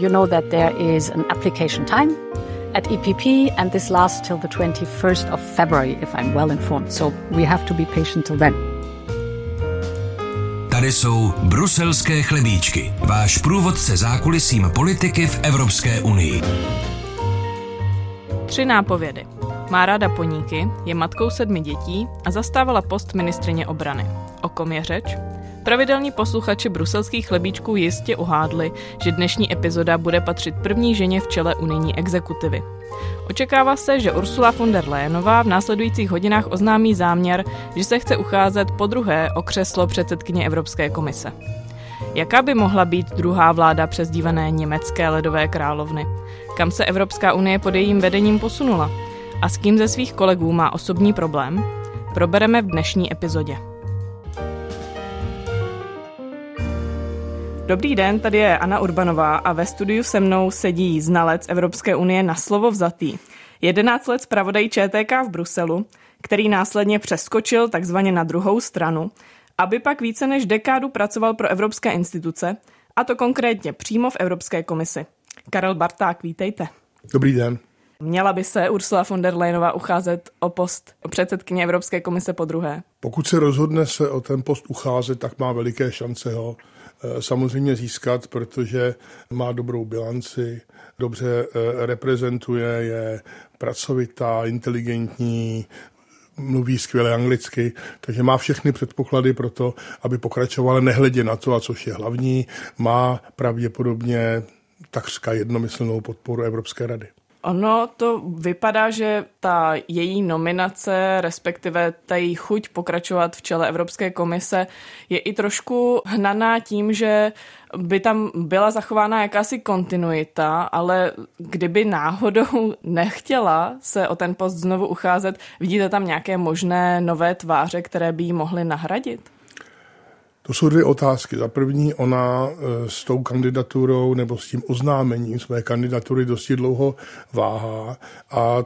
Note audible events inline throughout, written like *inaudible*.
you know that there is an application time at EPP, and this lasts till the 21st of February, if I'm well informed. So we have to be patient till then. Tady jsou bruselské chlebíčky, váš průvodce zákulisím politiky v Evropské unii. Tři nápovědy. Má ráda poníky, je matkou sedmi dětí a zastávala post ministrině obrany. O kom je řeč? Pravidelní posluchači bruselských chlebíčků jistě uhádli, že dnešní epizoda bude patřit první ženě v čele unijní exekutivy. Očekává se, že Ursula von der Leyenová v následujících hodinách oznámí záměr, že se chce ucházet po druhé o křeslo předsedkyně Evropské komise. Jaká by mohla být druhá vláda přezdívané německé ledové královny? Kam se Evropská unie pod jejím vedením posunula? A s kým ze svých kolegů má osobní problém? Probereme v dnešní epizodě. Dobrý den, tady je Anna Urbanová a ve studiu se mnou sedí znalec Evropské unie na slovo vzatý. 11 let zpravodaj ČTK v Bruselu, který následně přeskočil takzvaně na druhou stranu, aby pak více než dekádu pracoval pro evropské instituce, a to konkrétně přímo v Evropské komisi. Karel Barták, vítejte. Dobrý den. Měla by se Ursula von der Leyenová ucházet o post předsedkyně Evropské komise po druhé? Pokud se rozhodne se o ten post ucházet, tak má veliké šance ho samozřejmě získat, protože má dobrou bilanci, dobře eh, reprezentuje, je pracovitá, inteligentní, mluví skvěle anglicky, takže má všechny předpoklady pro to, aby pokračovala nehledě na to, a což je hlavní, má pravděpodobně takřka jednomyslnou podporu Evropské rady. Ono to vypadá, že ta její nominace, respektive ta její chuť pokračovat v čele Evropské komise je i trošku hnaná tím, že by tam byla zachována jakási kontinuita, ale kdyby náhodou *laughs* nechtěla se o ten post znovu ucházet, vidíte tam nějaké možné nové tváře, které by ji mohly nahradit? To jsou dvě otázky. Za první, ona e, s tou kandidaturou nebo s tím oznámením své kandidatury dosti dlouho váhá a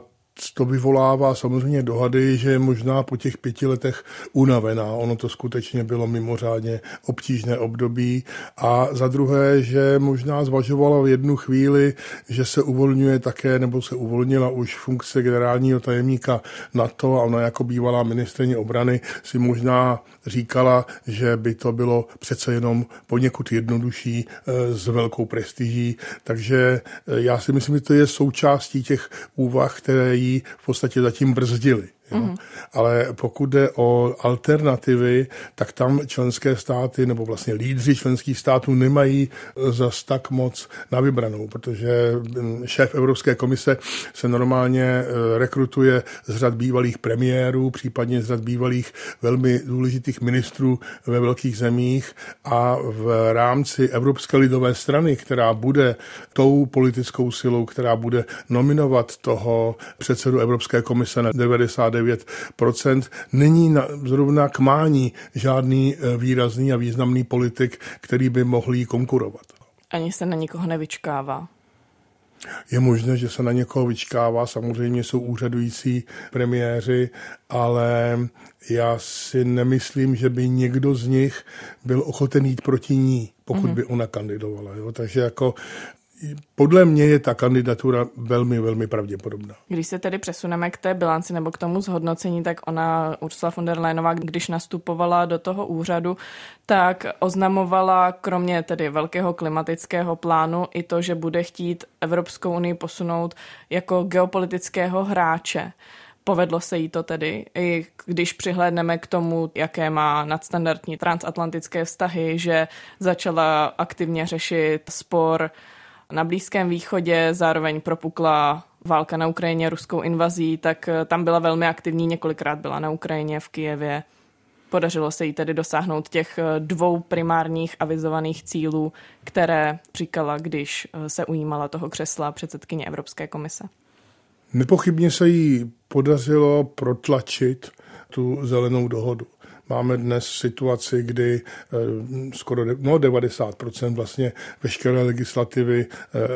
to vyvolává samozřejmě dohady, že je možná po těch pěti letech unavená. Ono to skutečně bylo mimořádně obtížné období. A za druhé, že možná zvažovala v jednu chvíli, že se uvolňuje také, nebo se uvolnila už funkce generálního tajemníka NATO a ona jako bývalá ministrně obrany si možná říkala, že by to bylo přece jenom poněkud jednodušší eh, s velkou prestiží. Takže eh, já si myslím, že to je součástí těch úvah, které jí v podstatě zatím brzdili. Jo? Mm-hmm. Ale pokud jde o alternativy, tak tam členské státy nebo vlastně lídři členských států nemají zas tak moc na vybranou, protože mm, šéf Evropské komise se normálně e, rekrutuje z řad bývalých premiérů, případně z řad bývalých velmi důležitých ministrů ve velkých zemích a v rámci Evropské lidové strany, která bude tou politickou silou, která bude nominovat toho předsedu Evropské komise na 90 99%, není na, zrovna k mání žádný eh, výrazný a významný politik, který by mohl jí konkurovat. Ani se na nikoho nevyčkává. Je možné, že se na někoho vyčkává, samozřejmě jsou úřadující premiéři, ale já si nemyslím, že by někdo z nich byl ochoten jít proti ní, pokud mm-hmm. by ona kandidovala. Jo? Takže jako podle mě je ta kandidatura velmi, velmi pravděpodobná. Když se tedy přesuneme k té bilanci nebo k tomu zhodnocení, tak ona, Ursula von der Leyenová, když nastupovala do toho úřadu, tak oznamovala kromě tedy velkého klimatického plánu i to, že bude chtít Evropskou unii posunout jako geopolitického hráče. Povedlo se jí to tedy, i když přihlédneme k tomu, jaké má nadstandardní transatlantické vztahy, že začala aktivně řešit spor na Blízkém východě, zároveň propukla válka na Ukrajině ruskou invazí, tak eh, tam byla velmi aktivní, několikrát byla na Ukrajině, v Kijevě. Podařilo se jí tedy dosáhnout těch eh, dvou primárních avizovaných cílů, které říkala, když eh, se ujímala toho křesla předsedkyně Evropské komise. Nepochybně se jí podařilo protlačit tu zelenou dohodu. Máme dnes situaci, kdy skoro no 90% vlastně veškeré legislativy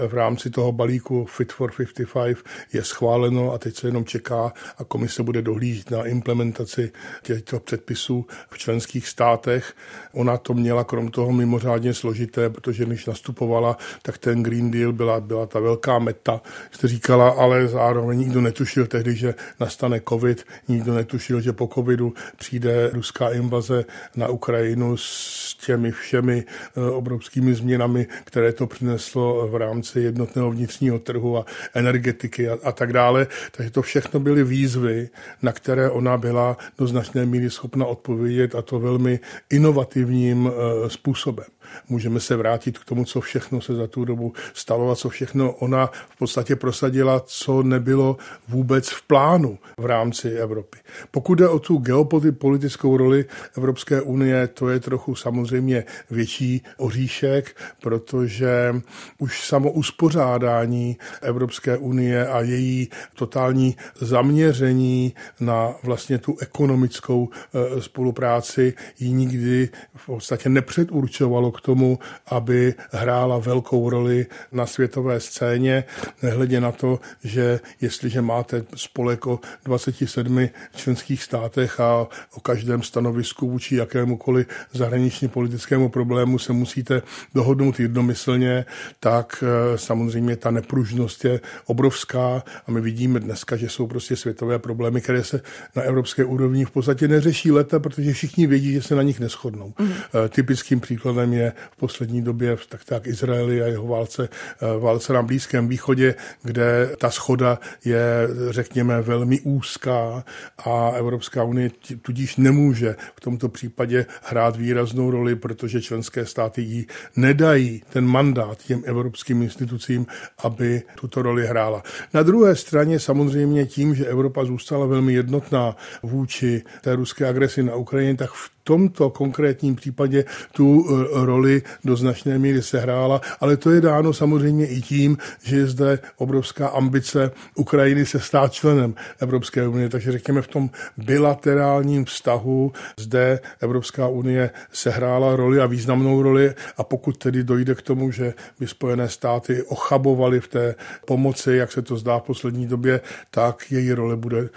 v rámci toho balíku Fit for 55 je schváleno a teď se jenom čeká a komise bude dohlížet na implementaci těchto předpisů v členských státech. Ona to měla krom toho mimořádně složité, protože když nastupovala, tak ten Green Deal byla, byla ta velká meta, jste říkala, ale zároveň nikdo netušil tehdy, že nastane covid, nikdo netušil, že po covidu přijde ruská invaze na Ukrajinu s těmi všemi eh, obrovskými změnami, které to přineslo v rámci jednotného vnitřního trhu a energetiky a, a tak dále. Takže to všechno byly výzvy, na které ona byla do značné míry schopna odpovědět a to velmi inovativním eh, způsobem. Můžeme se vrátit k tomu, co všechno se za tu dobu stalo a co všechno ona v podstatě prosadila, co nebylo vůbec v plánu v rámci Evropy. Pokud jde o tu geopolitickou roli Evropské unie, to je trochu samozřejmě větší oříšek, protože už samo uspořádání Evropské unie a její totální zaměření na vlastně tu ekonomickou eh, spolupráci ji nikdy v podstatě nepředurčovalo k tomu, aby hrála velkou roli na světové scéně, nehledě na to, že jestliže máte spolek o 27 členských státech a o každém stanovisku vůči jakémukoliv zahraničně politickému problému se musíte dohodnout jednomyslně, tak eh, samozřejmě ta nepružnost je obrovská a my vidíme dneska, že jsou prostě světové problémy, které se na evropské úrovni v podstatě neřeší leta, protože všichni vědí, že se na nich neschodnou. Mm. Typickým příkladem je v poslední době tak tak Izraeli a jeho válce, eh, válce na Blízkém východě, kde ta schoda je, řekněme, velmi úzká a Evropská unie tudíž nemůže v tomto případě hrát výraznou roli, protože členské státy jí nedají ten mandát těm evropským institucím, aby tuto roli hrála. Na druhé straně samozřejmě tím, že Evropa zůstala velmi jednotná vůči té ruské agresi na Ukrajině, tak v tomto konkrétním případě tu e, roli do značné míry sehrála, ale to je dáno samozřejmě i tím, že je zde obrovská ambice Ukrajiny se stát členem Evropské unie, takže řekněme v tom bilaterálním vztahu zde Evropská unie sehrála roli a významnou roli a pokud tedy dojde k tomu, že by Spojené státy ochabovaly v té pomoci, jak se to zdá v poslední době, tak její role bude e,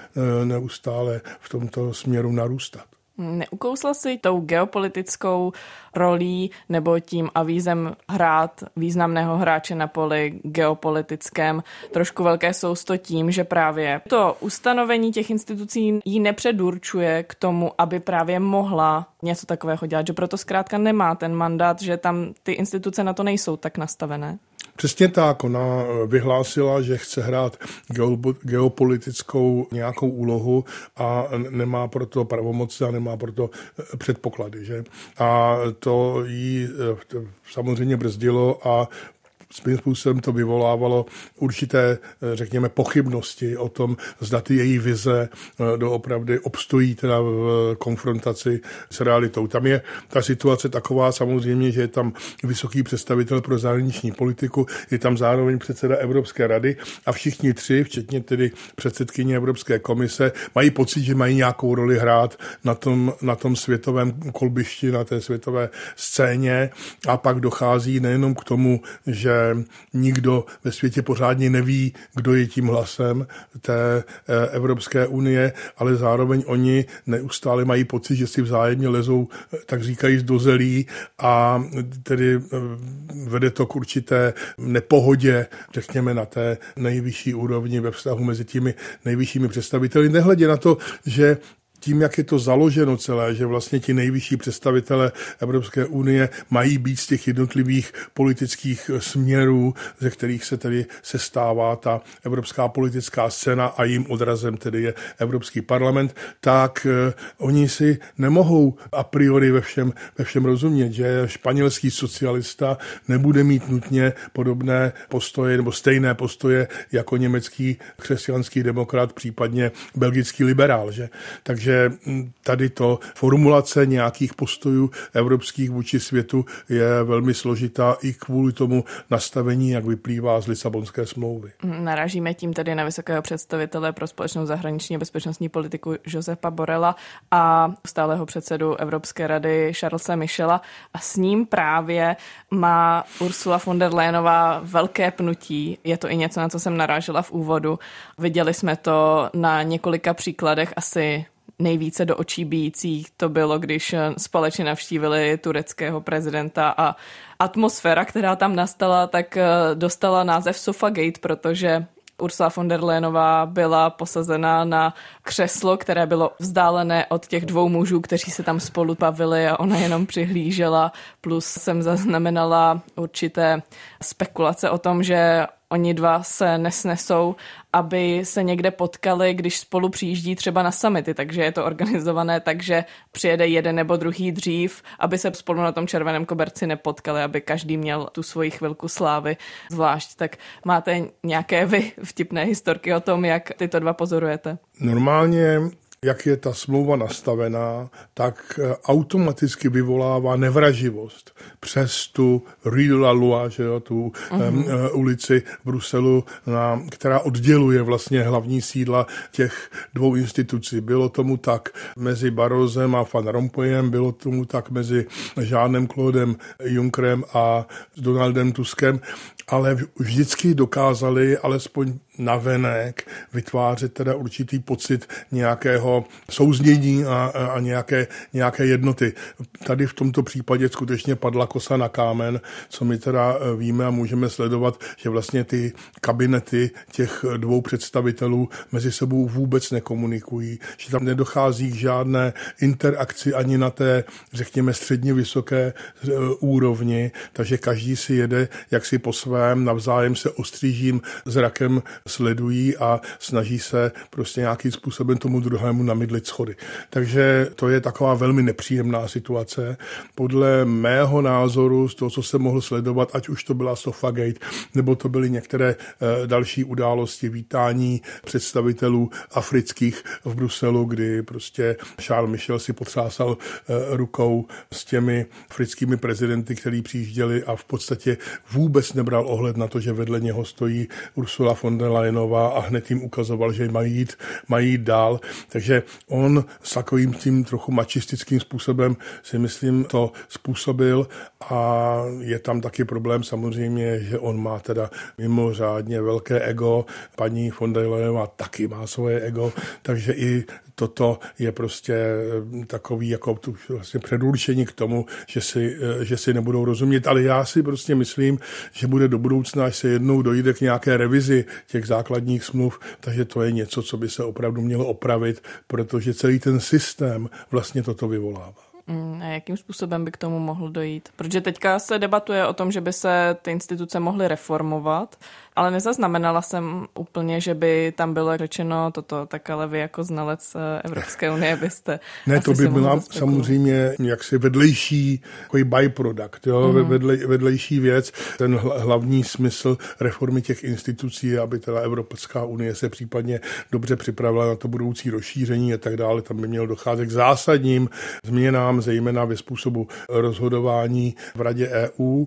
neustále v tomto směru narůstat. Neukousla si tou geopolitickou rolí nebo tím avízem hrát významného hráče na poli geopolitickém trošku velké sousto tím, že právě to ustanovení těch institucí ji nepředurčuje k tomu, aby právě mohla něco takového dělat, že proto zkrátka nemá ten mandát, že tam ty instituce na to nejsou tak nastavené? Přesně tak, ona vyhlásila, že chce hrát geopolitickou nějakou úlohu a nemá proto pravomoci a nemá proto eh, předpoklady. Že? A to jí eh, samozřejmě brzdilo a svým způsobem to vyvolávalo určité, eh, řekněme, pochybnosti o tom, zda ty její vize eh, doopravdy obstojí teda v konfrontaci s realitou. Tam je ta situace taková samozřejmě, že je tam vysoký představitel pro zahraniční politiku, je tam zároveň předseda Evropské rady a všichni tři, včetně tedy předsedkyně Evropské komise, mají pocit, že mají nějakou roli hrát na tom, na tom světovém kolbišti, na té světové scéně a pak dochází nejenom k tomu, že nikdo ve světě pořádně neví, kdo je tím hlasem té eh, Evropské unie, ale zároveň oni neustále mají pocit, že si vzájemně lezou, eh, tak říkají, do zelí a tedy eh, vede to k určité nepohodě, řekněme, na té nejvyšší úrovni ve vztahu mezi těmi nejvyššími představiteli. Nehledě na to, že tím, jak je to založeno celé, že vlastně ti nejvyšší představitelé Evropské unie mají být z těch jednotlivých politických směrů, ze kterých se tedy sestává ta evropská politická scéna a jím odrazem tedy je Evropský parlament, tak uh, oni si nemohou a priori ve všem, ve všem rozumět, že španělský socialista nebude mít nutně podobné postoje nebo stejné postoje jako německý křesťanský demokrat, případně belgický liberál. Že? Takže Hm, tady to formulace nějakých postojů evropských vůči světu je velmi složitá i kvůli tomu nastavení, jak vyplývá z Lisabonské smlouvy. Naražíme tím tedy na vysokého představitele pro společnou zahraniční a bezpečnostní politiku Josepa Borela a stáleho předsedu Evropské rady Charlesa Michela a s ním právě má Ursula von der Leyenová velké pnutí. Je to i něco, na co jsem narážela v úvodu. Viděli jsme to na několika příkladech asi nejvíce do očí bíjících to bylo, když společně navštívili tureckého prezidenta a atmosféra, která tam nastala, tak eh, dostala název Sofagate, protože Ursula von der Leyenová byla posazena na křeslo, které bylo vzdálené od těch dvou mužů, kteří se tam spolu bavili a ona jenom přihlížela. Plus jsem zaznamenala určité spekulace o tom, že oni dva se nesnesou, aby se někde potkali, když spolu přijíždí třeba na summity, takže je to organizované tak, že přijede jeden nebo druhý dřív, aby se spolu na tom červeném koberci nepotkali, aby každý měl tu svoji chvilku slávy zvlášť. Tak máte nějaké vy vtipné historky o tom, jak tyto dva pozorujete? Normálně jak je ta smlouva nastavená, tak eh, automaticky vyvolává nevraživost přes tu Rue de la Loi, že jo, tu uh-huh. um, ulici v Bruselu, na, která odděluje vlastně hlavní sídla těch dvou institucí. Bylo tomu tak mezi Barozem a Van Rompuyem, bylo tomu tak mezi Žádnem Claudem Junckerem a Donaldem Tuskem, ale vždycky dokázali alespoň navenek vytvářet teda určitý pocit nějakého souznění a, a nějaké, nějaké jednoty. Tady v tomto případě skutečně padla kosa na kámen, co my teda e, víme a můžeme sledovat, že vlastně ty kabinety těch dvou představitelů mezi sebou vůbec nekomunikují, že tam nedochází k žádné interakci ani na té, řekněme, středně vysoké e, úrovni, takže každý si jede jaksi po svém, navzájem se ostřížím zrakem sledují a snaží se prostě nějakým způsobem tomu druhému namydlit schody. Takže to je taková velmi nepříjemná situace. Podle mého názoru, z toho, co jsem mohl sledovat, ať už to byla Sofagate, nebo to byly některé eh, další události, vítání představitelů afrických v Bruselu, kdy prostě Charles Michel si potřásal eh, rukou s těmi africkými prezidenty, kteří přijížděli a v podstatě vůbec nebral ohled na to, že vedle něho stojí Ursula von der Leyenová a hned jim ukazoval, že mají jít, mají jít dál. Takže on s takovým tím trochu mačistickým způsobem si myslím to způsobil a je tam taky problém samozřejmě, že on má teda mimořádně velké ego, paní von der Leyenová taky má svoje ego, takže i toto je prostě eh, takový jako tu vlastně předurčení k tomu, že si, eh, že si nebudou rozumět. Ale já si prostě myslím, že bude do budoucna, až se jednou dojde k nějaké revizi těch základních smluv, takže to je něco, co by se opravdu mělo opravit, protože celý ten systém vlastně toto vyvolává. Mm, a jakým způsobem by k tomu mohl dojít? Protože teďka se debatuje o tom, že by se ty instituce mohly reformovat, ale nezaznamenala jsem úplně, že by tam bylo řečeno toto, tak ale vy jako znalec eh, Evropské unie byste... *laughs* Ne, to by byla samozřejmě jaksi vedlejší takový byproduct, jo? Mm. Vedle, vedlejší věc. Ten hlavní smysl reformy těch institucí je, aby teda Evropská unie se případně dobře připravila na to budoucí rozšíření a tak dále. Tam by mělo docházet k zásadním změnám, zejména ve způsobu rozhodování v Radě EU,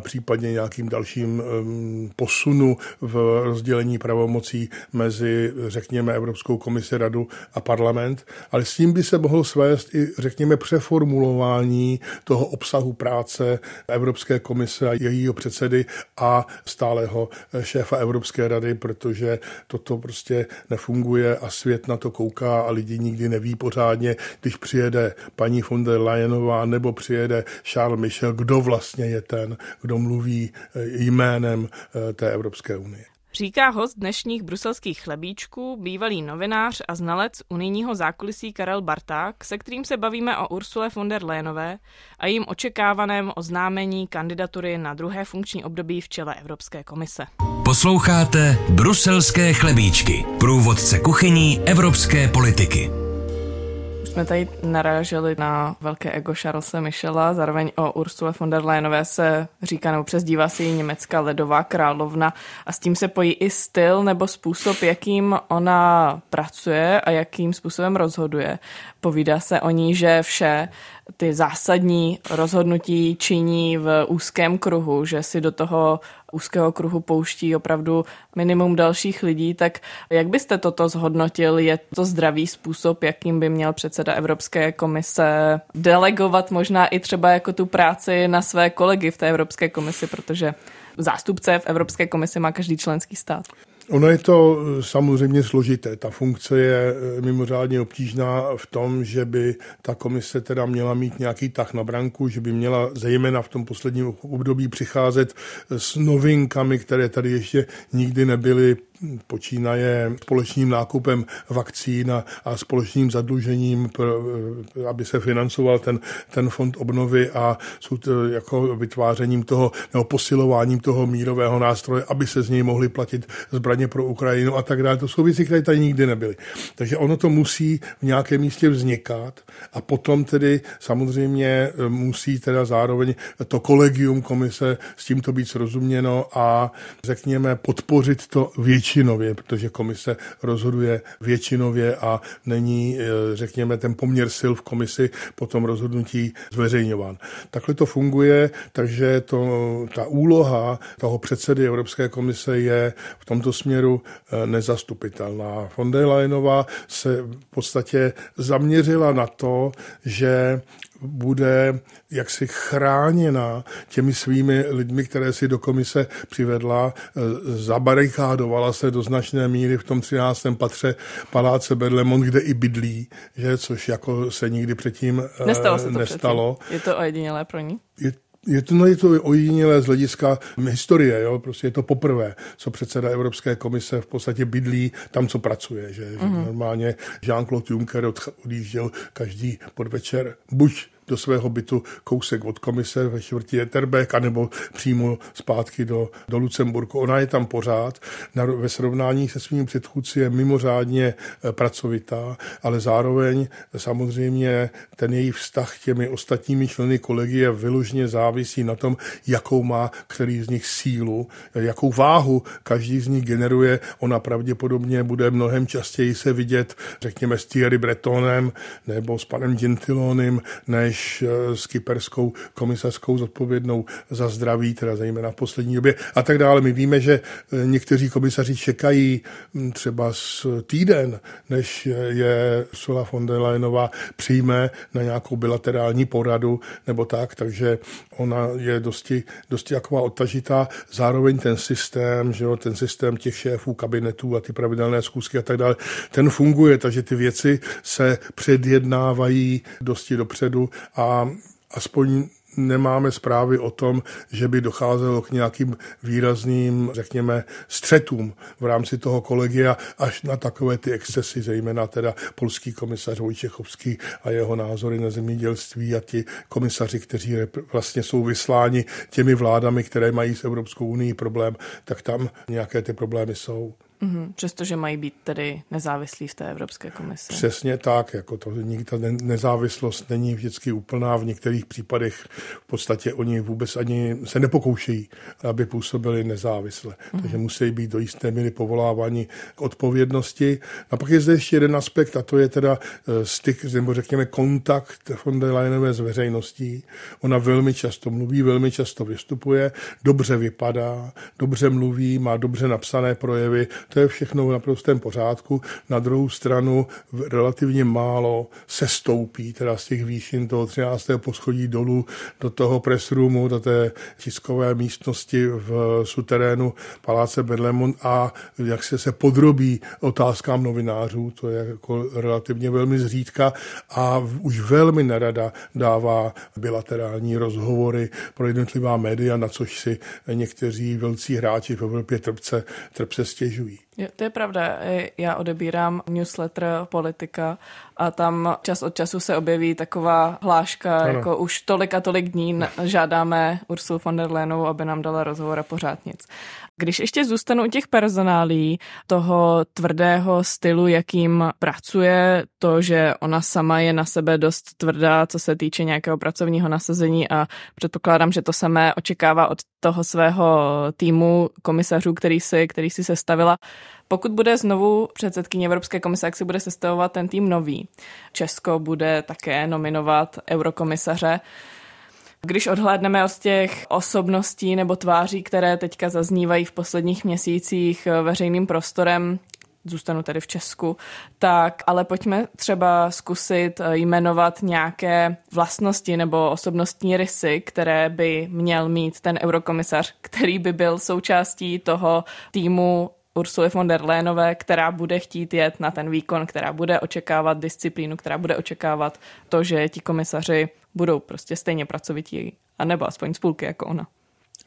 případně nějakým dalším um, posunu v rozdělení pravomocí mezi, řekněme, Evropskou komisi, radu a parlament, ale s tím by se mohl svést i, řekněme, přeformulování toho obsahu práce Evropské komise a jejího předsedy a stáleho šéfa Evropské rady, protože toto prostě nefunguje a svět na to kouká a lidi nikdy neví pořádně, když přijede paní von der Leyenová nebo přijede Charles Michel, kdo vlastně je ten, kdo mluví jménem té Evropské Evropské unie. Říká host dnešních bruselských chlebíčků, bývalý novinář a znalec unijního zákulisí Karel Barták, se kterým se bavíme o Ursule von der Leyenové a jejím očekávaném oznámení kandidatury na druhé funkční období v čele Evropské komise. Posloucháte Bruselské chlebíčky, průvodce kuchyní evropské politiky. Už jsme tady naráželi na velké ego Charlesa Michela, zároveň o Ursule von der Leyenové se říká, nebo přezdívá si německá ledová královna a s tím se pojí i styl nebo způsob, jakým ona pracuje a jakým způsobem rozhoduje. Povídá se o ní, že vše ty zásadní rozhodnutí činí v úzkém kruhu, že si do toho úzkého kruhu pouští opravdu minimum dalších lidí, tak jak byste toto zhodnotil? Je to zdravý způsob, jakým by měl předseda Evropské komise delegovat možná i třeba jako tu práci na své kolegy v té Evropské komisi, protože zástupce v Evropské komisi má každý členský stát. Ono je to eh, samozřejmě složité. Ta funkce je eh, mimořádně obtížná v tom, že by ta komise teda měla mít nějaký tah na branku, že by měla zejména v tom posledním období přicházet s novinkami, které tady ještě nikdy nebyly počínaje společným nákupem vakcín a, a společným zadlužením, pro, eh, aby se financoval ten, ten fond obnovy a jsou to jako vytvářením toho nebo posilováním toho mírového nástroje, aby se z něj mohly platit zbraně pro Ukrajinu a tak dále. To jsou věci, které tady nikdy nebyly. Takže ono to musí v nějakém místě vznikat a potom tedy samozřejmě eh, musí teda zároveň to kolegium komise s tímto být srozuměno a řekněme podpořit to větší většinově, protože komise rozhoduje většinově a není, eh, řekněme, ten poměr sil v komisi po tom rozhodnutí zveřejňován. Takhle to funguje, takže to, ta úloha toho předsedy Evropské komise je v tomto směru eh, nezastupitelná. Von der Leyenová se v podstatě zaměřila na to, že bude jaksi chráněna těmi svými lidmi, které si do komise přivedla, e, zabarikádovala se do značné míry v tom 13. patře paláce Berlemont, kde i bydlí, že, což jako se nikdy předtím e, nestalo. Se to nestalo. Předtím. Je to ojedinělé pro ní? Je je to, no je to ojedinělé z hlediska historie, jo? prostě je to poprvé, co předseda Evropské komise v podstatě bydlí tam, co pracuje. Že, mm-hmm. že mhm. normálně Jean-Claude Juncker odjížděl každý podvečer buď do svého bytu kousek od komise ve čtvrtí Eterbeck, anebo přímo zpátky do, do Lucemburku. Ona je tam pořád, na, ve srovnání se svými předchůdci je mimořádně eh, pracovitá, ale zároveň samozřejmě ten její vztah těmi ostatními členy kolegie vyložně závisí na tom, jakou má který z nich sílu, jakou váhu každý z nich generuje. Ona pravděpodobně bude mnohem častěji se vidět, řekněme, s Thierry Bretonem nebo s panem Gentilonem, než než eh, s kyperskou komisařskou zodpovědnou za zdraví, teda zejména v poslední době a tak dále. My víme, že eh, někteří komisaři čekají hm, třeba z týden, než je Ursula von der Leyenová přijme na nějakou bilaterální poradu nebo tak, takže ona je dosti, dosti jaková odtažitá. Zároveň ten systém, že jo, ten systém těch šéfů kabinetů a ty pravidelné zkusky a tak dále, ten funguje, takže ty věci se předjednávají dosti dopředu a aspoň nemáme zprávy o tom, že by docházelo k nějakým výrazným, řekněme, střetům v rámci toho kolegia až na takové ty excesy, zejména teda polský komisař Vojčechovský a jeho názory na zemědělství a ti komisaři, kteří vlastně jsou vysláni těmi vládami, které mají s Evropskou unii problém, tak tam nějaké ty problémy jsou. Mm-hmm. Přestože mají být tedy nezávislí v té Evropské komisi. Přesně tak, jako to, ta nezávislost není vždycky úplná, v některých případech v podstatě oni vůbec ani se nepokoušejí, aby působili nezávisle. Mm-hmm. Takže musí být do jisté míry povoláváni k odpovědnosti. A pak je zde ještě jeden aspekt, a to je teda eh, styk, nebo řekněme kontakt von der Leyenové s veřejností. Ona velmi často mluví, velmi často vystupuje, dobře vypadá, dobře mluví, má dobře napsané projevy, to je všechno v naprostém pořádku. Na druhou stranu relativně málo se stoupí, teda z těch výšin toho 13. poschodí dolů do toho press roomu, do té tiskové místnosti v suterénu Paláce Berlemont a jak se se podrobí otázkám novinářů, to je jako relativně velmi zřídka a už velmi nerada dává bilaterální rozhovory pro jednotlivá média, na což si někteří velcí hráči v Evropě trpce, trpce stěžují. Jo, to je pravda. Já odebírám newsletter politika a tam čas od času se objeví taková hláška, ano. jako už tolik a tolik dní žádáme Ursulu von der Leyenovou, aby nám dala rozhovor a pořád nic. Když ještě zůstanu u těch personálí, toho tvrdého stylu, jakým pracuje, to, že ona sama je na sebe dost tvrdá, co se týče nějakého pracovního nasazení a předpokládám, že to samé očekává od toho svého týmu komisařů, který si, který si sestavila. Pokud bude znovu předsedkyně Evropské komise, jak si bude sestavovat ten tým nový, Česko bude také nominovat eurokomisaře. Když odhlédneme od těch osobností nebo tváří, které teďka zaznívají v posledních měsících veřejným prostorem, zůstanu tedy v Česku, tak ale pojďme třeba zkusit jmenovat nějaké vlastnosti nebo osobnostní rysy, které by měl mít ten eurokomisař, *laughs* který by byl součástí toho týmu Ursuly von der Leyenové, která bude chtít jet na ten výkon, která bude očekávat disciplínu, která bude očekávat to, že ti komisaři budou prostě stejně pracovití, anebo aspoň spolky jako ona.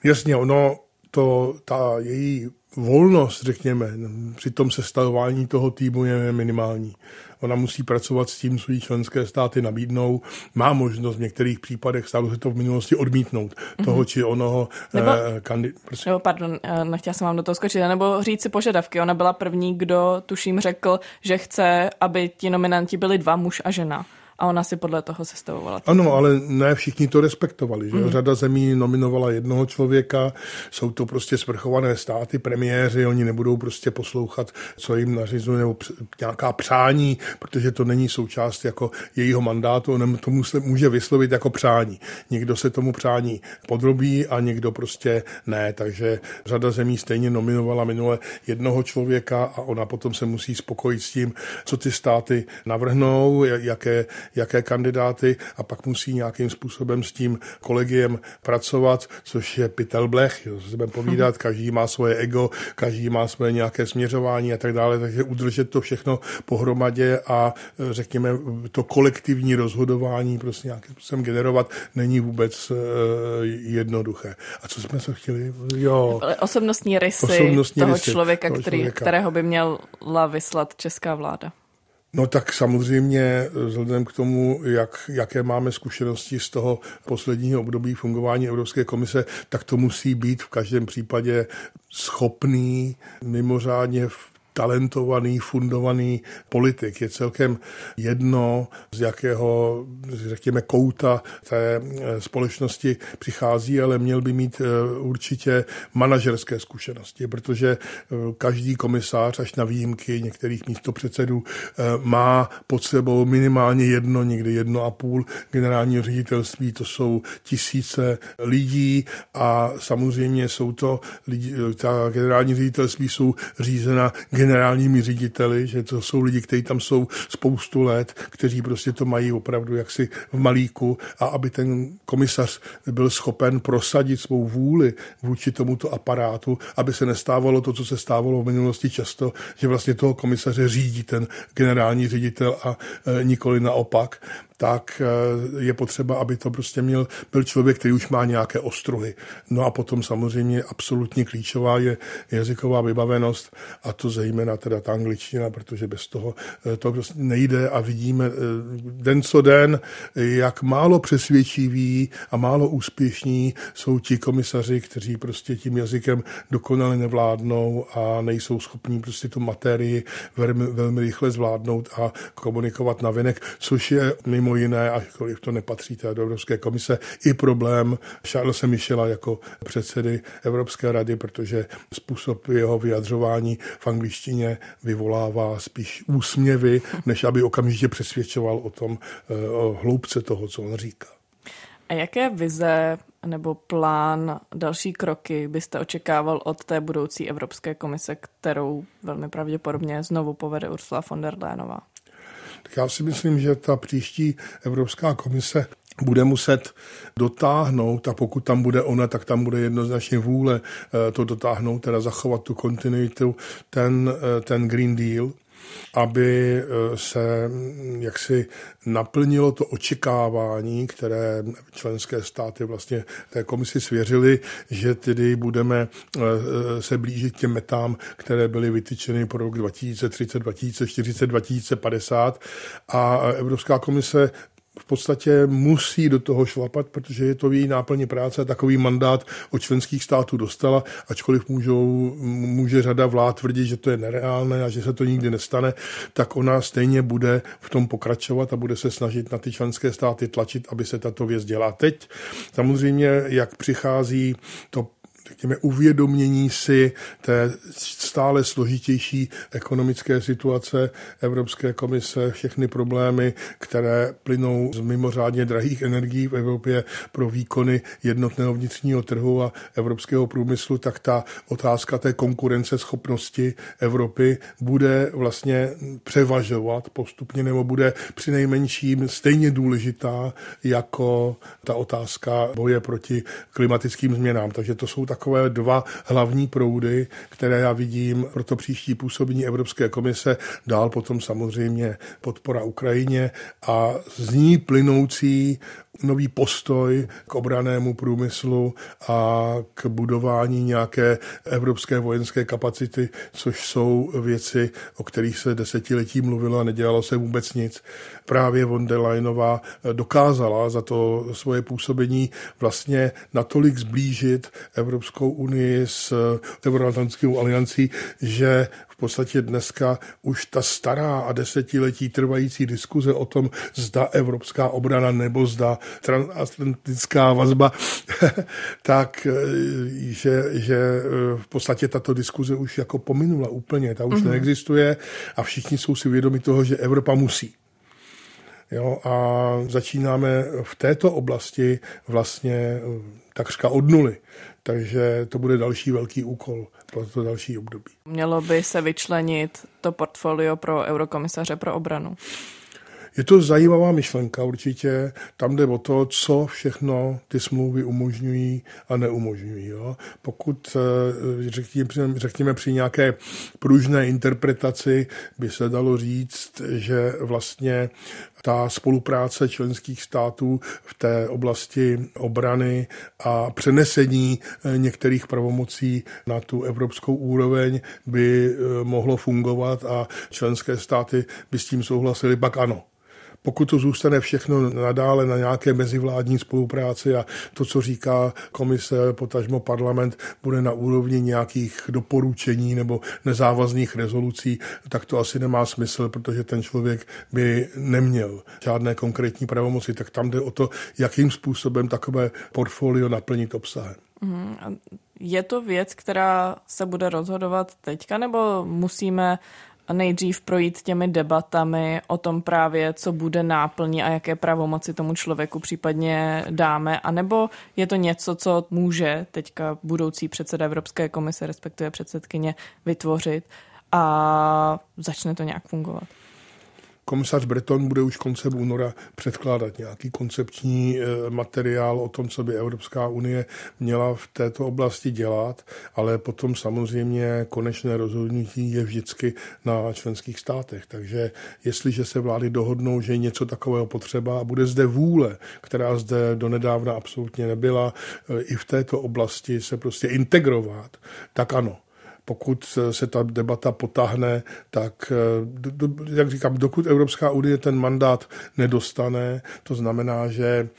Jasně, ono, to, ta její volnost, řekněme, při tom sestavování toho týmu je minimální. Ona musí pracovat s tím, co jí členské státy nabídnou. Má možnost v některých případech, stalo se to v minulosti, odmítnout mm-hmm. toho či onoho nebo, eh, kandid... Nebo, pardon, eh, nechtěla jsem vám do toho skočit, nebo říct si požadavky. Ona byla první, kdo, tuším, řekl, že chce, aby ti nominanti byli dva, muž a žena a ona si podle toho sestavovala. Ano, ale ne všichni to respektovali. Že? Mm. Řada zemí nominovala jednoho člověka, jsou to prostě svrchované státy, premiéři, oni nebudou prostě poslouchat, co jim nařizuje, nebo nějaká přání, protože to není součást jako jejího mandátu, on tomu se může vyslovit jako přání. Někdo se tomu přání podrobí a někdo prostě ne, takže řada zemí stejně nominovala minule jednoho člověka a ona potom se musí spokojit s tím, co ty státy navrhnou, jaké jaké kandidáty a pak musí nějakým způsobem s tím kolegiem pracovat, což je pytel blech, jo, se budeme povídat, každý má svoje ego, každý má svoje nějaké směřování a tak dále, takže udržet to všechno pohromadě a řekněme to kolektivní rozhodování prostě nějakým způsobem generovat není vůbec uh, jednoduché. A co jsme se chtěli? Jo. Osobnostní rysy Osobnostní toho rysy člověka, toho který, člověka. kterého by měla vyslat česká vláda. No tak samozřejmě vzhledem k tomu, jak, jaké máme zkušenosti z toho posledního období fungování Evropské komise, tak to musí být v každém případě schopný mimořádně v talentovaný, fundovaný politik. Je celkem jedno, z jakého, řekněme, kouta té eh, společnosti přichází, ale měl by mít eh, určitě manažerské zkušenosti, protože eh, každý komisář, až na výjimky některých místopředsedů, má pod sebou minimálně jedno, někdy jedno a půl generálního ředitelství. To jsou tisíce lidí a samozřejmě jsou to lidi, ta generální ředitelství jsou řízena generálními řediteli, že to jsou lidi, kteří tam jsou spoustu let, kteří prostě to mají opravdu jaksi v malíku a aby ten komisař byl schopen prosadit svou vůli vůči tomuto aparátu, aby se nestávalo to, co se stávalo v minulosti často, že vlastně toho komisaře řídí ten generální ředitel a e, nikoli naopak, tak eh, je potřeba, aby to prostě měl, byl člověk, který už má nějaké ostruhy. No a potom samozřejmě absolutně klíčová je jazyková vybavenost a to zejména teda ta angličtina, protože bez toho eh, to prostě nejde a vidíme eh, den co den, jak málo přesvědčiví a málo úspěšní jsou ti komisaři, kteří prostě tím jazykem dokonale nevládnou a nejsou schopní prostě tu materii velmi, velmi rychle zvládnout a komunikovat na venek, což je mimo mimo jiné, ačkoliv to nepatří té do Evropské komise, i problém Charlesa Michela jako předsedy Evropské rady, protože způsob jeho vyjadřování v angličtině vyvolává spíš úsměvy, než aby okamžitě přesvědčoval o tom eh, o hloubce toho, co on říká. A jaké vize nebo plán, další kroky byste očekával od té budoucí Evropské komise, kterou velmi pravděpodobně znovu povede Ursula von der Leyenová? Tak já si myslím, že ta příští Evropská komise bude muset dotáhnout a pokud tam bude ona, tak tam bude jednoznačně vůle eh, to dotáhnout, teda zachovat tu kontinuitu, ten, eh, ten Green Deal, aby eh, se mm, jaksi naplnilo to očekávání, které členské státy vlastně té komisi svěřily, že tedy budeme eh, se blížit těm metám, které byly vytyčeny pro rok 2030, 2040, 2050 a Evropská komise v podstatě musí do toho šlapat, protože je to její náplně práce a takový mandát od členských států dostala, ačkoliv můžou, může řada vlád tvrdit, že to je nereálné a že se to nikdy nestane, tak ona stejně bude v tom pokračovat a bude se snažit na ty členské státy tlačit, aby se tato věc dělá. Teď samozřejmě, jak přichází to řekněme, uvědomění si té stále složitější ekonomické situace Evropské komise, všechny problémy, které plynou z mimořádně drahých energií v Evropě pro výkony jednotného vnitřního trhu a evropského průmyslu, tak ta otázka té konkurenceschopnosti Evropy bude vlastně převažovat postupně nebo bude při nejmenším stejně důležitá jako ta otázka boje proti klimatickým změnám. Takže to jsou takové takové dva hlavní proudy, které já vidím pro to příští působení Evropské komise. Dál potom samozřejmě podpora Ukrajině a z ní plynoucí nový postoj k obranému průmyslu a k budování nějaké evropské vojenské kapacity, což jsou věci, o kterých se desetiletí mluvilo a nedělalo se vůbec nic. Právě von der Leyenová dokázala za to svoje působení vlastně natolik zblížit Evropskou unii s Euroatlantickou aliancí, že podstatě dneska už ta stará a desetiletí trvající diskuze o tom, zda evropská obrana nebo zda transatlantická vazba, *laughs* tak eh, že, že eh, v podstatě tato diskuze už jako pominula úplně, ta už mm-hmm. neexistuje a všichni jsou si vědomi toho, že Evropa musí. Jo, a začínáme v této oblasti vlastně eh, takřka od nuly. Takže to bude další velký úkol pro to další období. Mělo by se vyčlenit to portfolio pro eurokomisaře pro obranu? Je to zajímavá myšlenka určitě. Tam jde o to, co všechno ty smlouvy umožňují a neumožňují. Jo. Pokud, eh, řekněme, řekněme, při nějaké pružné interpretaci by se dalo říct, že vlastně ta spolupráce členských států v té oblasti obrany a přenesení eh, některých pravomocí na tu evropskou úroveň by eh, mohlo fungovat a členské státy by s tím souhlasili, pak ano. Pokud to zůstane všechno nadále na nějaké mezivládní spolupráci a to, co říká komise, potažmo parlament, bude na úrovni nějakých doporučení nebo nezávazných rezolucí, tak to asi nemá smysl, protože ten člověk by neměl žádné konkrétní pravomoci. Tak tam jde o to, jakým způsobem takové portfolio naplnit obsahem. Mhm. Je to věc, která se bude rozhodovat teďka, nebo musíme nejdřív projít těmi debatami o tom právě, co bude náplní a jaké pravomoci tomu člověku případně dáme, anebo je to něco, co může teďka budoucí předseda Evropské komise, respektive předsedkyně, vytvořit a začne to nějak fungovat. Komisař Breton bude už koncem února předkládat nějaký koncepční eh, materiál o tom, co by Evropská unie měla v této oblasti dělat, ale potom samozřejmě konečné rozhodnutí je vždycky na členských státech. Takže jestliže se vlády dohodnou, že je něco takového potřeba a bude zde vůle, která zde donedávna absolutně nebyla, eh, i v této oblasti se prostě integrovat, tak ano pokud se ta debata potáhne, tak, eh, jak říkám, dokud Evropská unie ten mandát nedostane, to znamená, že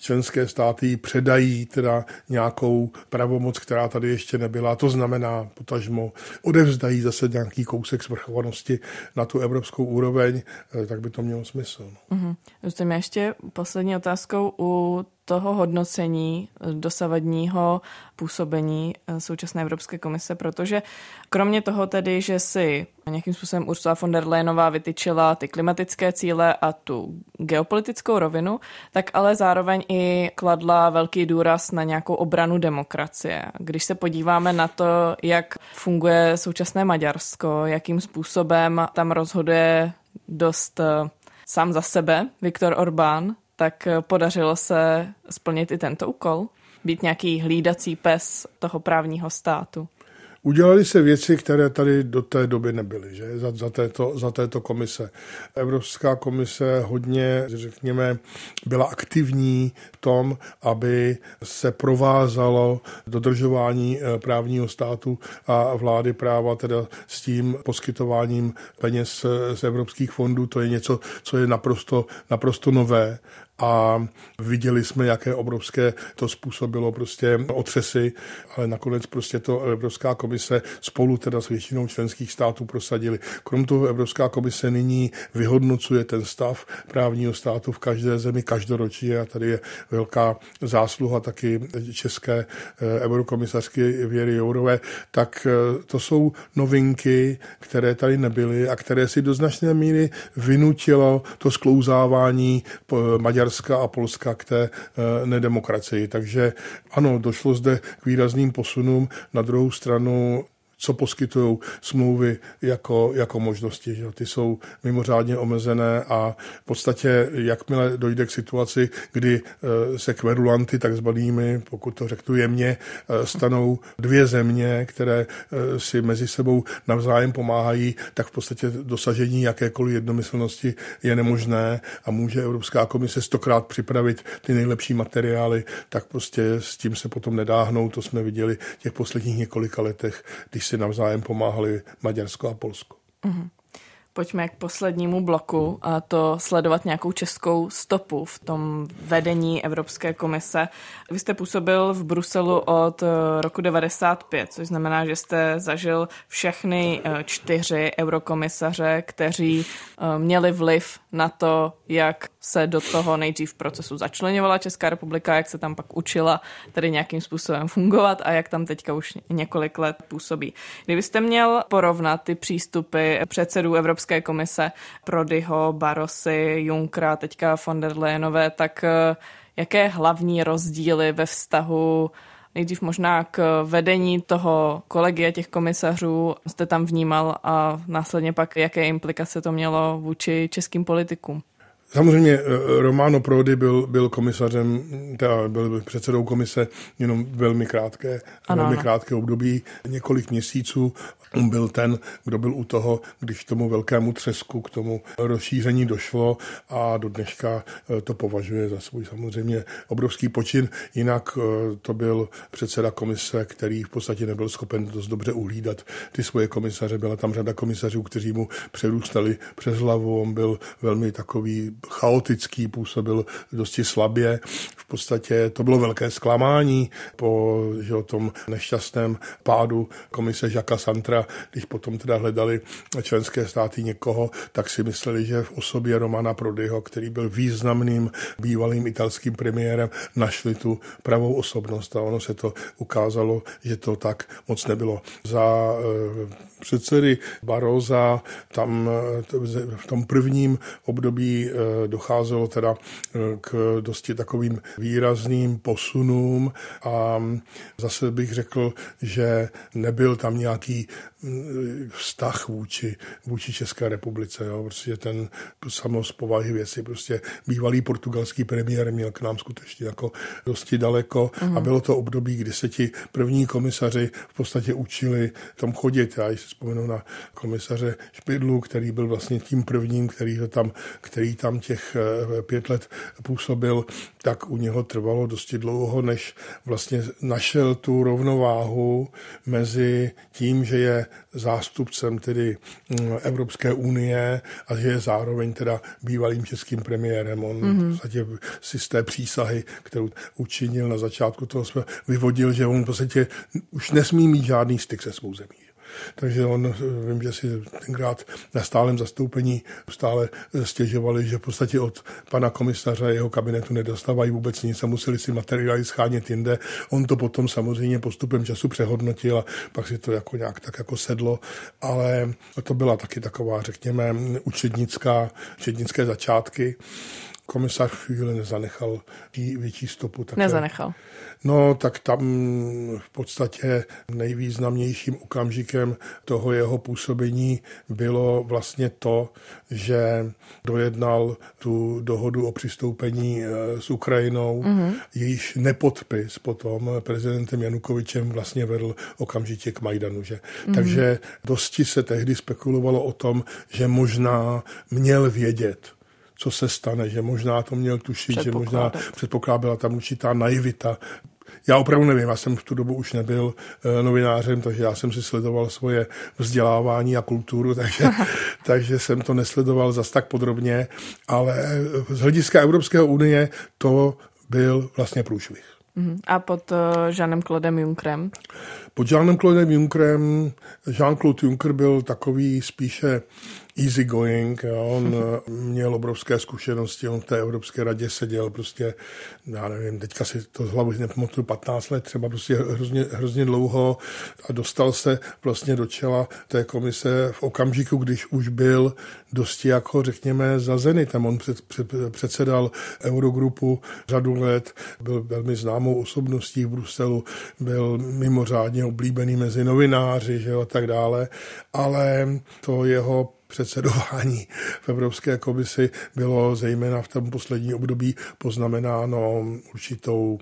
členské státy předají teda nějakou pravomoc, která tady ještě nebyla, to znamená potažmo odevzdají zase nějaký kousek svrchovanosti na tu evropskou úroveň, eh, tak by to mělo smysl. Mm-hmm. Zůstaňme ještě poslední otázkou u toho hodnocení dosavadního působení eh, současné Evropské komise, protože kromě toho tedy, že si nějakým způsobem Ursula von der Leyenová vytyčila ty klimatické cíle a tu geopolitickou rovinu, tak ale zároveň i kladla velký důraz na nějakou obranu demokracie. Když se podíváme na to, jak funguje současné Maďarsko, jakým způsobem tam rozhoduje dost eh, sám za sebe Viktor Orbán, tak eh, podařilo se splnit i tento úkol? Být nějaký hlídací pes toho právního státu? Udělali se věci, které tady do té doby nebyly, že? Za, za, této, za této komise. Evropská komise hodně, řekněme, byla aktivní v tom, aby se provázalo dodržování eh, právního státu a vlády práva, teda s tím poskytováním peněz z evropských fondů. To je něco, co je naprosto, naprosto nové a viděli jsme, jaké obrovské to způsobilo prostě otřesy, ale nakonec prostě to Evropská komise spolu teda s většinou členských států prosadili. Krom toho Evropská komise nyní vyhodnocuje ten stav právního státu v každé zemi každoročně a tady je velká zásluha taky české eh, eurokomisařky Věry Jourové, tak eh, to jsou novinky, které tady nebyly a které si do značné míry vynutilo to sklouzávání Maďarské Maďarska a Polska k té eh, nedemokracii. Takže ano, došlo zde k výrazným posunům. Na druhou stranu co poskytují smlouvy jako, jako možnosti. Že? Ty jsou mimořádně omezené a v podstatě, jakmile dojde k situaci, kdy eh, se kverulanty takzvanými, pokud to řeknu jemně, eh, stanou dvě země, které eh, si mezi sebou navzájem pomáhají, tak v podstatě dosažení jakékoliv jednomyslnosti je nemožné a může Evropská komise stokrát připravit ty nejlepší materiály, tak prostě s tím se potom nedáhnou. To jsme viděli v těch posledních několika letech, když se si navzájem pomáhali Maďarsko a Polsko. Mm-hmm pojďme k poslednímu bloku a to sledovat nějakou českou stopu v tom vedení Evropské komise. Vy jste působil v Bruselu od eh, roku 95, což znamená, že jste zažil všechny eh, čtyři eurokomisaře, kteří eh, měli vliv na to, jak se do toho nejdřív procesu začlenovala Česká republika, jak se tam pak učila tedy nějakým způsobem fungovat a jak tam teďka už několik let působí. Kdybyste měl porovnat ty přístupy předsedů Evropské Evropské komise Prodyho, Barosy, Junkra, teďka von der Leyenové, tak eh, jaké hlavní rozdíly ve vztahu nejdřív možná k vedení toho kolegia těch komisařů jste tam vnímal a následně pak jaké implikace to mělo vůči českým politikům? Samozřejmě eh, Romano Prodi byl, byl komisařem, teda byl předsedou komise jenom velmi krátké, ano, velmi ano. krátké období, několik měsíců. On byl ten, kdo byl u toho, když k tomu velkému třesku, k tomu rozšíření došlo a do dneška eh, to považuje za svůj samozřejmě obrovský počin. Jinak eh, to byl předseda komise, který v podstatě nebyl schopen dost dobře uhlídat ty svoje komisaře. Byla tam řada komisařů, kteří mu přerůstali přes hlavu. On byl velmi takový chaotický, působil dosti slabě. V podstatě to bylo velké zklamání po že, tom nešťastném pádu komise Žaka Santra, když potom teda hledali členské státy někoho, tak si mysleli, že v osobě Romana Prodyho, který byl významným bývalým italským premiérem, našli tu pravou osobnost a ono se to ukázalo, že to tak moc nebylo. Za e, předsedy Baroza tam e, v tom prvním období e, docházelo teda eh, k dosti takovým výrazným posunům a zase bych řekl, že nebyl tam nějaký vztah vůči, vůči České republice. Jo. Prostě ten samo z povahy věci, prostě bývalý portugalský premiér měl k nám skutečně jako dosti daleko mm. a mhm. bylo to období, kdy se ti první komisaři v podstatě učili tam chodit. Já si vzpomenu na komisaře Špidlu, který byl vlastně tím prvním, který, tam, který tam těch těch eh, pět let působil, tak u něho trvalo dosti dlouho, než vlastně našel tu rovnováhu mezi tím, že je zástupcem tedy mm, Evropské unie a že je zároveň teda bývalým českým premiérem. On mm-hmm. v podstatě si z té přísahy, kterou učinil na začátku toho, jsme vyvodil, že on v podstatě už nesmí mít žádný styk se svou zemí. Takže on, vím, že si tenkrát na stálem zastoupení stále stěžovali, že v podstatě od pana komisaře jeho kabinetu nedostávají vůbec nic a museli si materiály schánět jinde. On to potom samozřejmě postupem času přehodnotil a pak si to jako nějak tak jako sedlo, ale to byla taky taková, řekněme, učednická, učednické začátky. Komisař Fühle nezanechal větší stopu. Také. Nezanechal. No, tak tam v podstatě nejvýznamnějším okamžikem toho jeho působení bylo vlastně to, že dojednal tu dohodu o přistoupení eh, s Ukrajinou, mm-hmm. jejíž nepodpis potom prezidentem Janukovičem vlastně vedl okamžitě k Majdanu. Že? Mm-hmm. Takže dosti se tehdy spekulovalo o tom, že možná měl vědět, co se stane, že možná to měl tušit, že možná předpokládala byla tam určitá naivita já opravdu nevím, já jsem v tu dobu už nebyl uh, novinářem, takže já jsem si sledoval svoje vzdělávání a kulturu, *laughs* takže, takže jsem to nesledoval zas tak podrobně, ale z hlediska Evropské unie to byl vlastně průšvih. Mhm. A pod uh, Jeanem Claudem Junckerem? Pod Jeanem Claudem Junckerem, Jean-Claude Juncker byl takový spíše easy going. On eh, měl obrovské zkušenosti, on v té Evropské radě seděl prostě, já nevím, teďka si to z hlavy nepamatuju, 15 let, třeba prostě hrozně, hrozně dlouho a dostal se vlastně do čela té komise v okamžiku, když už byl dosti jako, řekněme, za Zenitem. On před, před, předsedal Eurogrupu řadu let, byl velmi známou osobností v Bruselu, byl mimořádně oblíbený mezi novináři že jo, a tak dále, ale to jeho předsedování v Evropské komisi bylo zejména v tom poslední období poznamenáno určitou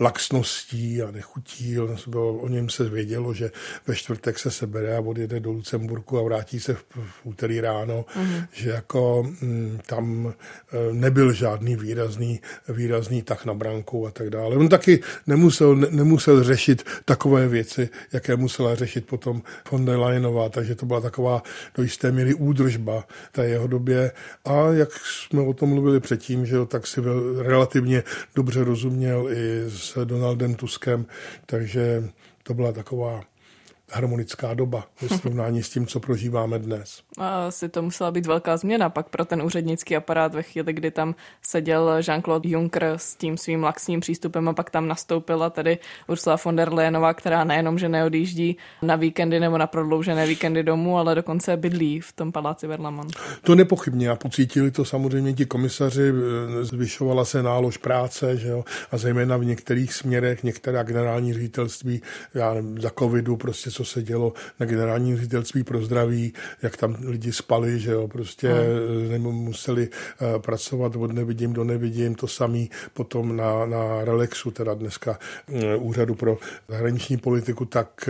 laxností a nechutí. O něm se vědělo, že ve čtvrtek se sebere a odjede do Lucemburku a vrátí se v, v úterý ráno, mm. že jako m, mm, tam e, nebyl žádný výrazný, výrazný tak na branku a tak dále. On taky nemusel, ne, nemusel řešit takové věci, jaké musela řešit potom von der Leyenová, takže to byla taková do jisté míry údržba té jeho době a jak jsme o tom mluvili předtím, že jo, tak si relativně dobře rozuměl i s Donaldem Tuskem, takže to byla taková harmonická doba ve srovnání s tím, co prožíváme dnes. A asi to musela být velká změna pak pro ten úřednický aparát ve chvíli, kdy tam seděl Jean-Claude Juncker s tím svým laxním přístupem a pak tam nastoupila tedy Ursula von der Leyenová, která nejenom, že neodjíždí na víkendy nebo na prodloužené víkendy domů, ale dokonce bydlí v tom paláci Verlamont. To nepochybně a pocítili to samozřejmě ti komisaři, zvyšovala se nálož práce, že jo, a zejména v některých směrech, některá generální ředitelství, já nevím, za covidu prostě co se dělo na generálním ředitelství pro zdraví, jak tam lidi spali, že jo, prostě hmm. museli eh, pracovat od nevidím do nevidím, to samý potom na, na Relexu, teda dneska eh, úřadu pro zahraniční politiku, tak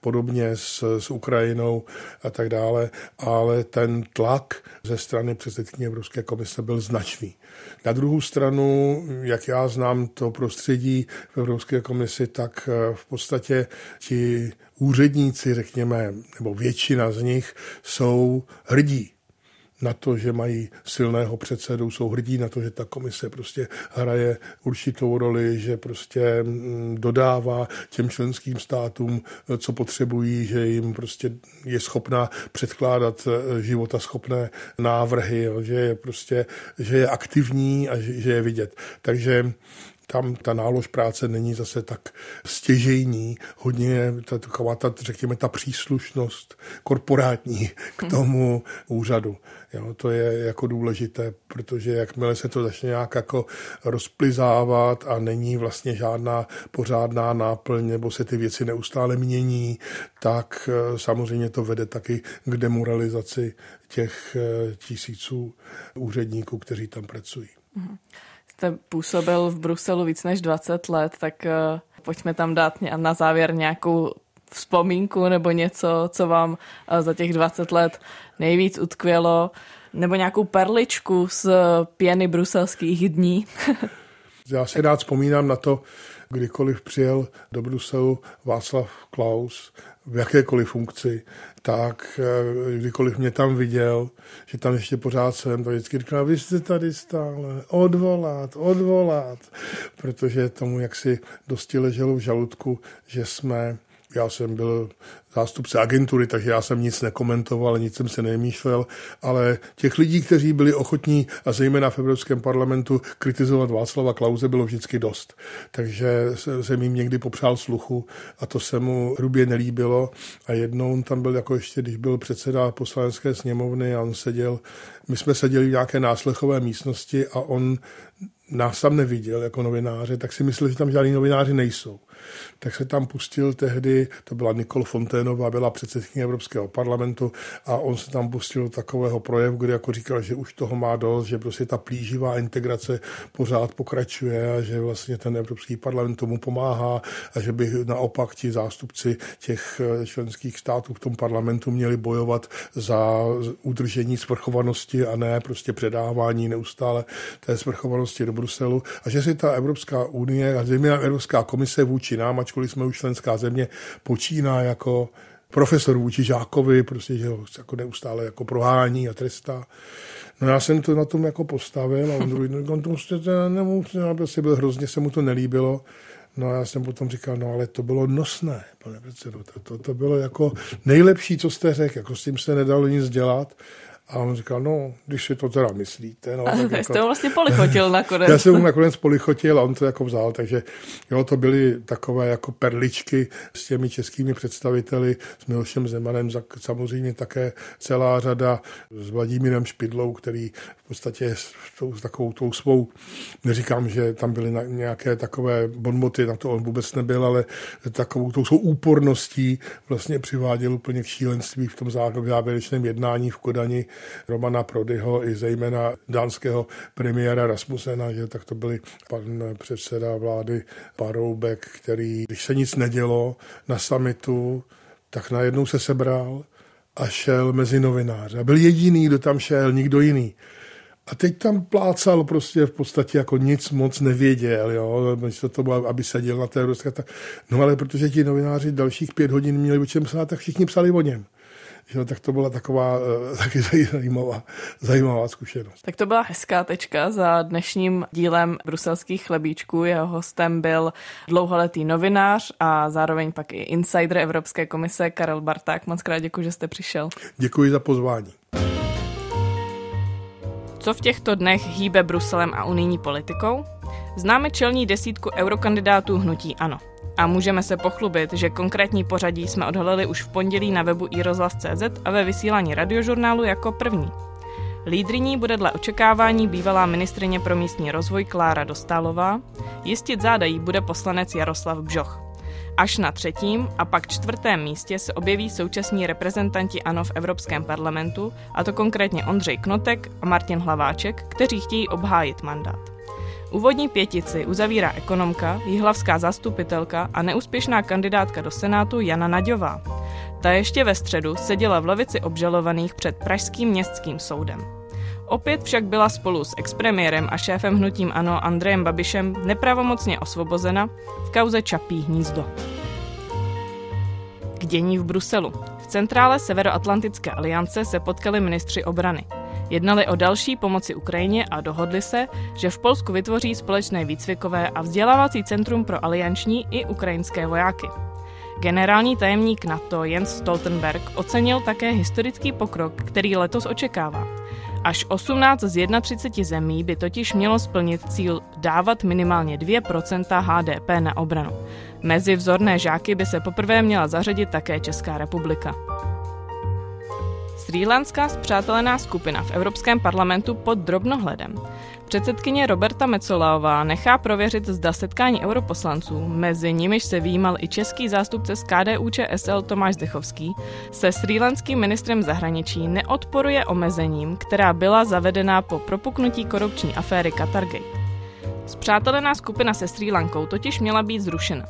podobně s, s Ukrajinou a tak dále, ale ten tlak ze strany předsedkyně Evropské komise byl značný. Na druhou stranu, jak já znám to prostředí v Evropské komisi, tak v podstatě ti úředníci, řekněme, nebo většina z nich jsou hrdí na to, že mají silného předsedu, jsou hrdí na to, že ta komise prostě hraje určitou roli, že prostě mm, dodává těm členským státům, co potřebují, že jim prostě je schopná předkládat eh, života schopné návrhy, že je prostě, že je aktivní a že je vidět. Takže tam ta nálož práce není zase tak stěžejní, hodně ta, taková ta, řekněme, ta příslušnost korporátní k tomu úřadu. Jo, to je jako důležité, protože jakmile se to začne nějak jako rozplizávat a není vlastně žádná pořádná náplň, nebo se ty věci neustále mění, tak eh, samozřejmě to vede taky k demoralizaci těch eh, tisíců úředníků, kteří tam pracují. Mm-hmm jste působil v Bruselu víc než 20 let, tak uh, pojďme tam dát na závěr nějakou vzpomínku nebo něco, co vám uh, za těch 20 let nejvíc utkvělo, nebo nějakou perličku z pěny bruselských dní. *laughs* Já si rád vzpomínám na to, kdykoliv přijel do Bruselu Václav Klaus v jakékoliv funkci, tak eh, kdykoliv mě tam viděl, že tam ještě pořád jsem, to vždycky říkal, vy jste tady stále, odvolat, odvolat, protože tomu jaksi dosti leželo v žaludku, že jsme já jsem byl zástupce agentury, takže já jsem nic nekomentoval, nic jsem se nemýšlel, ale těch lidí, kteří byli ochotní a zejména v Evropském parlamentu kritizovat Václava Klauze bylo vždycky dost. Takže jsem jim někdy popřál sluchu a to se mu hrubě nelíbilo a jednou on tam byl jako ještě, když byl předseda poslanecké sněmovny a on seděl, my jsme seděli v nějaké náslechové místnosti a on nás tam neviděl jako novináře, tak si myslel, že tam žádní novináři nejsou tak se tam pustil tehdy, to byla Nikol Fonténová, byla předsedkyně Evropského parlamentu a on se tam pustil takového projevu, kde jako říkal, že už toho má dost, že prostě ta plíživá integrace pořád pokračuje a že vlastně ten Evropský parlament tomu pomáhá a že by naopak ti zástupci těch eh, členských států v tom parlamentu měli bojovat za udržení svrchovanosti a ne prostě předávání neustále té svrchovanosti do Bruselu. A že si ta Evropská unie a zejména Evropská komise vůči nám, ačkoliv jsme už členská země, počíná jako profesor vůči žákovi, prostě, že ho jako neustále jako prohání a trestá. No já jsem to na tom jako postavil a on druhý, no, on to nemusí, prostě byl hrozně, se mu to nelíbilo. No a já jsem potom říkal, no ale to bylo nosné, pane předsedo, to, to, to bylo jako nejlepší, co jste řekl, jako s tím se nedalo nic dělat. A on říkal, no, když si to teda myslíte. No, tak jako, jste ho vlastně polichotil *laughs* nakonec. Já jsem mu nakonec polichotil a on to jako vzal, takže jo, to byly takové jako perličky s těmi českými představiteli, s Milošem Zemanem, samozřejmě také celá řada s Vladimírem Špidlou, který podstatě s tou, takovou tou svou, neříkám, že tam byly nějaké takové bonmoty, na to on vůbec nebyl, ale takovou tou svou úporností vlastně přiváděl úplně k šílenství v tom závěrečném jednání v Kodani Romana Prodyho i zejména dánského premiéra Rasmusena, že tak to byli pan předseda vlády Paroubek, který, když se nic nedělo na samitu, tak najednou se sebral a šel mezi novináře. A byl jediný, kdo tam šel, nikdo jiný. A teď tam plácal prostě v podstatě jako nic moc nevěděl, jo, to, to bylo, aby seděl na té ruské. No ale protože ti novináři dalších pět hodin měli o čem psát, tak všichni psali o něm. Že, tak to byla taková uh, *laughs* taky zajímavá, zajímavá zkušenost. Tak to byla hezká tečka za dnešním dílem bruselských chlebíčků. Jeho hostem byl dlouholetý novinář a zároveň pak i insider Evropské komise Karel Barták. Moc krát děkuji, že jste přišel. Děkuji za pozvání. Co v těchto dnech hýbe Bruselem a unijní politikou? Známe čelní desítku eurokandidátů hnutí ANO. A můžeme se pochlubit, že konkrétní pořadí jsme odhalili už v pondělí na webu iRozhlas.cz a ve vysílání radiožurnálu jako první. Lídriní bude dle očekávání bývalá ministrině pro místní rozvoj Klára Dostálová, jistit zádají bude poslanec Jaroslav Bžoch. Až na třetím a pak čtvrtém místě se objeví současní reprezentanti ANO v Evropském parlamentu, a to konkrétně Ondřej Knotek a Martin Hlaváček, kteří chtějí obhájit mandát. Úvodní pětici uzavírá ekonomka, jihlavská zastupitelka a neúspěšná kandidátka do Senátu Jana Naďová. Ta ještě ve středu seděla v lavici obžalovaných před Pražským městským soudem. Opět však byla spolu s expremiérem a šéfem hnutím ANO Andrejem Babišem nepravomocně osvobozena v kauze Čapí hnízdo. K dění v Bruselu. V centrále Severoatlantické aliance se potkali ministři obrany. Jednali o další pomoci Ukrajině a dohodli se, že v Polsku vytvoří společné výcvikové a vzdělávací centrum pro alianční i ukrajinské vojáky. Generální tajemník NATO Jens Stoltenberg ocenil také historický pokrok, který letos očekává. Až 18 z 31 zemí by totiž mělo splnit cíl dávat minimálně 2% HDP na obranu. Mezi vzorné žáky by se poprvé měla zařadit také Česká republika. Srílanská zpřátelená skupina v Evropském parlamentu pod drobnohledem. Předsedkyně Roberta Mecolaová nechá prověřit, zda setkání europoslanců, mezi nimiž se výjímal i český zástupce z KDU ČSL Tomáš Zdechovský, se srílanským ministrem zahraničí neodporuje omezením, která byla zavedena po propuknutí korupční aféry Qatargate. Zpřátelená skupina se Sri Lankou totiž měla být zrušena.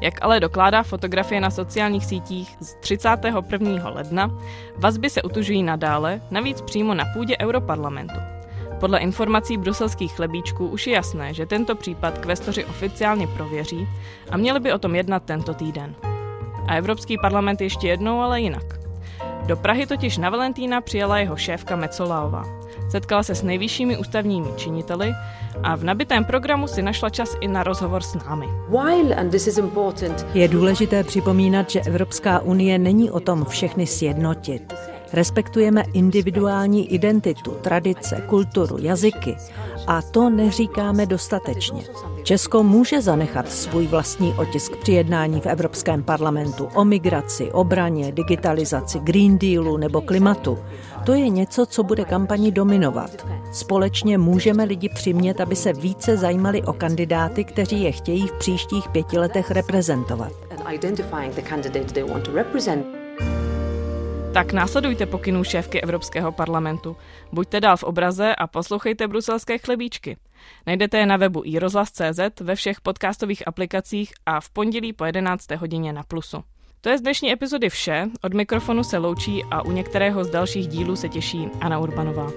Jak ale dokládá fotografie na sociálních sítích z 31. ledna, vazby se utužují nadále, navíc přímo na půdě Europarlamentu. Podle informací bruselských chlebíčků už je jasné, že tento případ kvestoři oficiálně prověří a měli by o tom jednat tento týden. A Evropský parlament ještě jednou, ale jinak. Do Prahy totiž na Valentína přijela jeho šéfka Mecolaová. setkala se s nejvyššími ústavními činiteli a v nabitém programu si našla čas i na rozhovor s námi. Je důležité připomínat, že Evropská unie není o tom všechny sjednotit. Respektujeme individuální identitu, tradice, kulturu, jazyky a to neříkáme dostatečně. Česko může zanechat svůj vlastní otisk při jednání v Evropském parlamentu o migraci, obraně, digitalizaci, Green Dealu nebo klimatu. To je něco, co bude kampani dominovat. Společně můžeme lidi přimět, aby se více zajímali o kandidáty, kteří je chtějí v příštích pěti letech reprezentovat. Tak následujte pokynů šéfky Evropského parlamentu. Buďte dál v obraze a poslouchejte bruselské chlebíčky. Najdete je na webu iRozhlas.cz, ve všech podcastových aplikacích a v pondělí po 11. hodině na Plusu. To je z dnešní epizody vše, od mikrofonu se loučí a u některého z dalších dílů se těší Anna Urbanová.